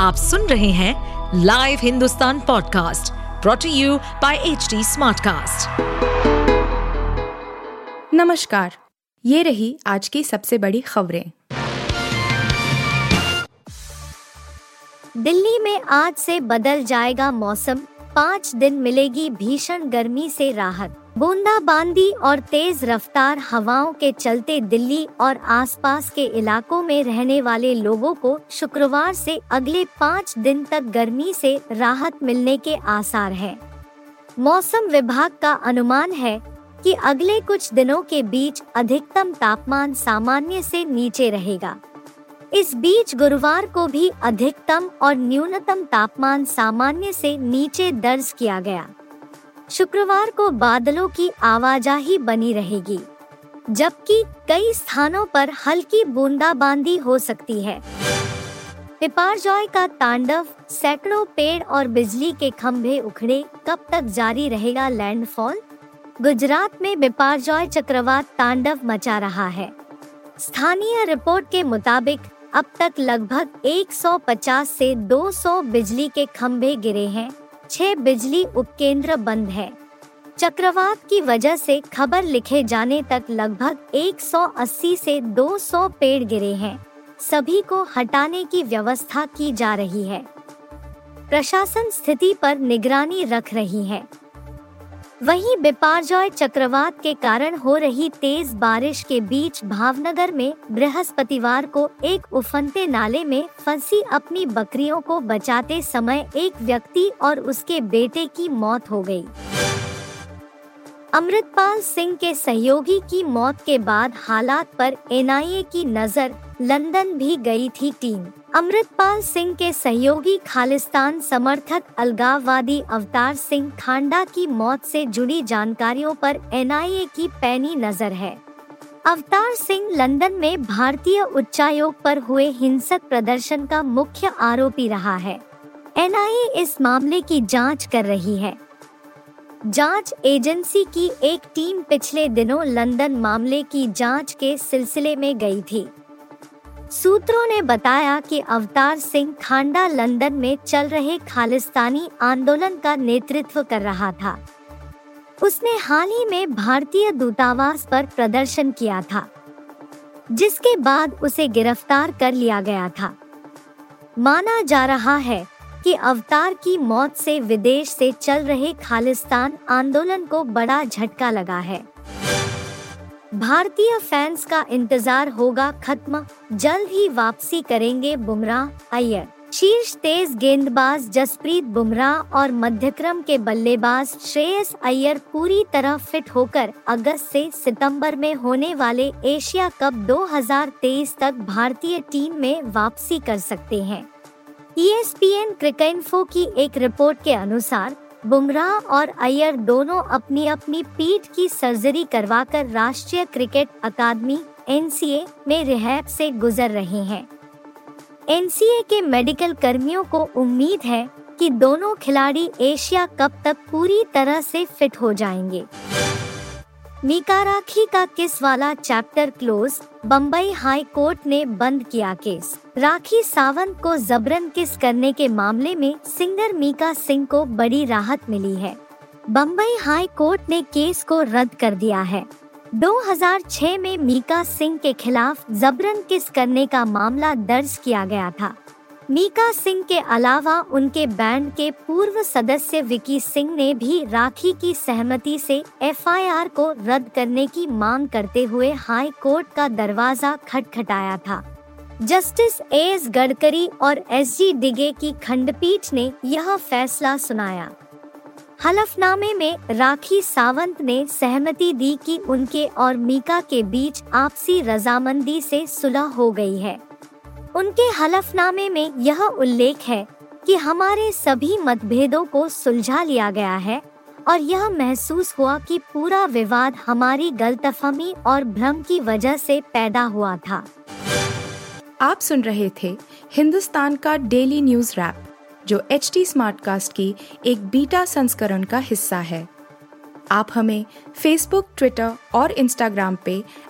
आप सुन रहे हैं live Hindustan podcast brought to you by H Smartcast. नमस्कार ये रही आज की सबसे बड़ी खबरें दिल्ली में आज से बदल जाएगा मौसम पाँच दिन मिलेगी भीषण गर्मी से राहत बूंदाबांदी और तेज रफ्तार हवाओं के चलते दिल्ली और आसपास के इलाकों में रहने वाले लोगों को शुक्रवार से अगले पाँच दिन तक गर्मी से राहत मिलने के आसार हैं। मौसम विभाग का अनुमान है कि अगले कुछ दिनों के बीच अधिकतम तापमान सामान्य से नीचे रहेगा इस बीच गुरुवार को भी अधिकतम और न्यूनतम तापमान सामान्य से नीचे दर्ज किया गया शुक्रवार को बादलों की आवाजाही बनी रहेगी, जबकि कई स्थानों पर हल्की बूंदाबांदी हो सकती है। पिपारजॉय का तांडव सैकड़ों पेड़ और बिजली के खंभे उखड़े कब तक जारी रहेगा लैंडफॉल? गुजरात में बिपारजॉय चक्रवात तांडव मचा रहा है। स्थानीय रिपोर्ट के मुताबिक, अब तक लगभग 150 से 200 बिजली के खंभे गिरे हैं। छह बिजली उपकेंद्र बंद है। चक्रवात की वजह से खबर लिखे जाने तक लगभग 180 से 200 पेड़ गिरे हैं। सभी को हटाने की व्यवस्था की जा रही है। प्रशासन स्थिति पर निगरानी रख रही है। वहीं बिपारजॉय चक्रवात के कारण हो रही तेज बारिश के बीच भावनगर में बृहस्पतिवार को एक उफनते नाले में फंसी अपनी बकरियों को बचाते समय एक व्यक्ति और उसके बेटे की मौत हो गई। अमृतपाल सिंह के सहयोगी की मौत के बाद हालात पर एनआईए की नज़र, लंदन भी गई थी टीम। अमृतपाल सिंह के सहयोगी खालिस्तान समर्थक अलगाववादी अवतार सिंह खांडा की मौत से जुड़ी जानकारियों पर एनआईए की पैनी नज़र है। अवतार सिंह लंदन में भारतीय उच्चायोग पर हुए हिंसक प्रदर्शन का मुख्य आरोपी रहा है। एनआईए इस मामले की जाँच कर रही है। जाँच एजेंसी की एक टीम पिछले दिनों लंदन मामले की जाँच के सिलसिले में गई थी। सूत्रों ने बताया कि अवतार सिंह खांडा लंदन में चल रहे खालिस्तानी आंदोलन का नेतृत्व कर रहा था। उसने हाल ही में भारतीय दूतावास पर प्रदर्शन किया था, जिसके बाद उसे गिरफ़्तार कर लिया गया था। माना जा रहा है कि अवतार की मौत से विदेश से चल रहे खालिस्तान आंदोलन को बड़ा झटका लगा है। भारतीय फैंस का इंतज़ार होगा खत्म। जल्द ही वापसी करेंगे बुमराह, अय्यर। शीर्ष तेज गेंदबाज जसप्रीत बुमराह और मध्यक्रम के बल्लेबाज श्रेयस अय्यर पूरी तरह फिट होकर अगस्त से सितंबर में होने वाले एशिया कप 2023 तक भारतीय टीम में वापसी कर सकते हैं। ईएसपीएन क्रिकेटफो की एक रिपोर्ट के अनुसार, बुमराह और अय्यर दोनों अपनी अपनी पीठ की सर्जरी करवाकर राष्ट्रीय क्रिकेट अकादमी एनसीए में रिहैब से गुजर रहे हैं। एनसीए के मेडिकल कर्मियों को उम्मीद है कि दोनों खिलाड़ी एशिया कप तक पूरी तरह से फिट हो जाएँगे। मीका राखी का किस वाला chapter close Bombay high court ने बंद किया केस। राखी सावंत को जबरन किस करने के मामले में सिंगर मीका सिंह को बड़ी राहत मिली है। बम्बई हाई कोर्ट ने केस को रद्द कर दिया है। 2006 में मीका सिंह के खिलाफ जबरन किस करने का मामला दर्ज किया गया था। मीका सिंह के अलावा उनके बैंड के पूर्व सदस्य विकी सिंह ने भी राखी की सहमति से एफआईआर को रद्द करने की मांग करते हुए हाई कोर्ट का दरवाज़ा खटखटाया था। जस्टिस एस गडकरी और एस जी डिगे की खंडपीठ ने यह फैसला सुनाया। हलफनामे में राखी सावंत ने सहमति दी कि उनके और मीका के बीच आपसी रजामंदी से सुलह हो गई है। उनके हलफनामे में यह उल्लेख है कि हमारे सभी मतभेदों को सुलझा लिया गया है और यह महसूस हुआ कि पूरा विवाद हमारी गलतफहमी और भ्रम की वजह से पैदा हुआ था। आप सुन रहे थे हिंदुस्तान का डेली न्यूज़ रैप, जो एच टी कास्ट की एक बीटा संस्करण का हिस्सा है। आप हमें फेसबुक ट्विटर और इंस्टाग्राम पे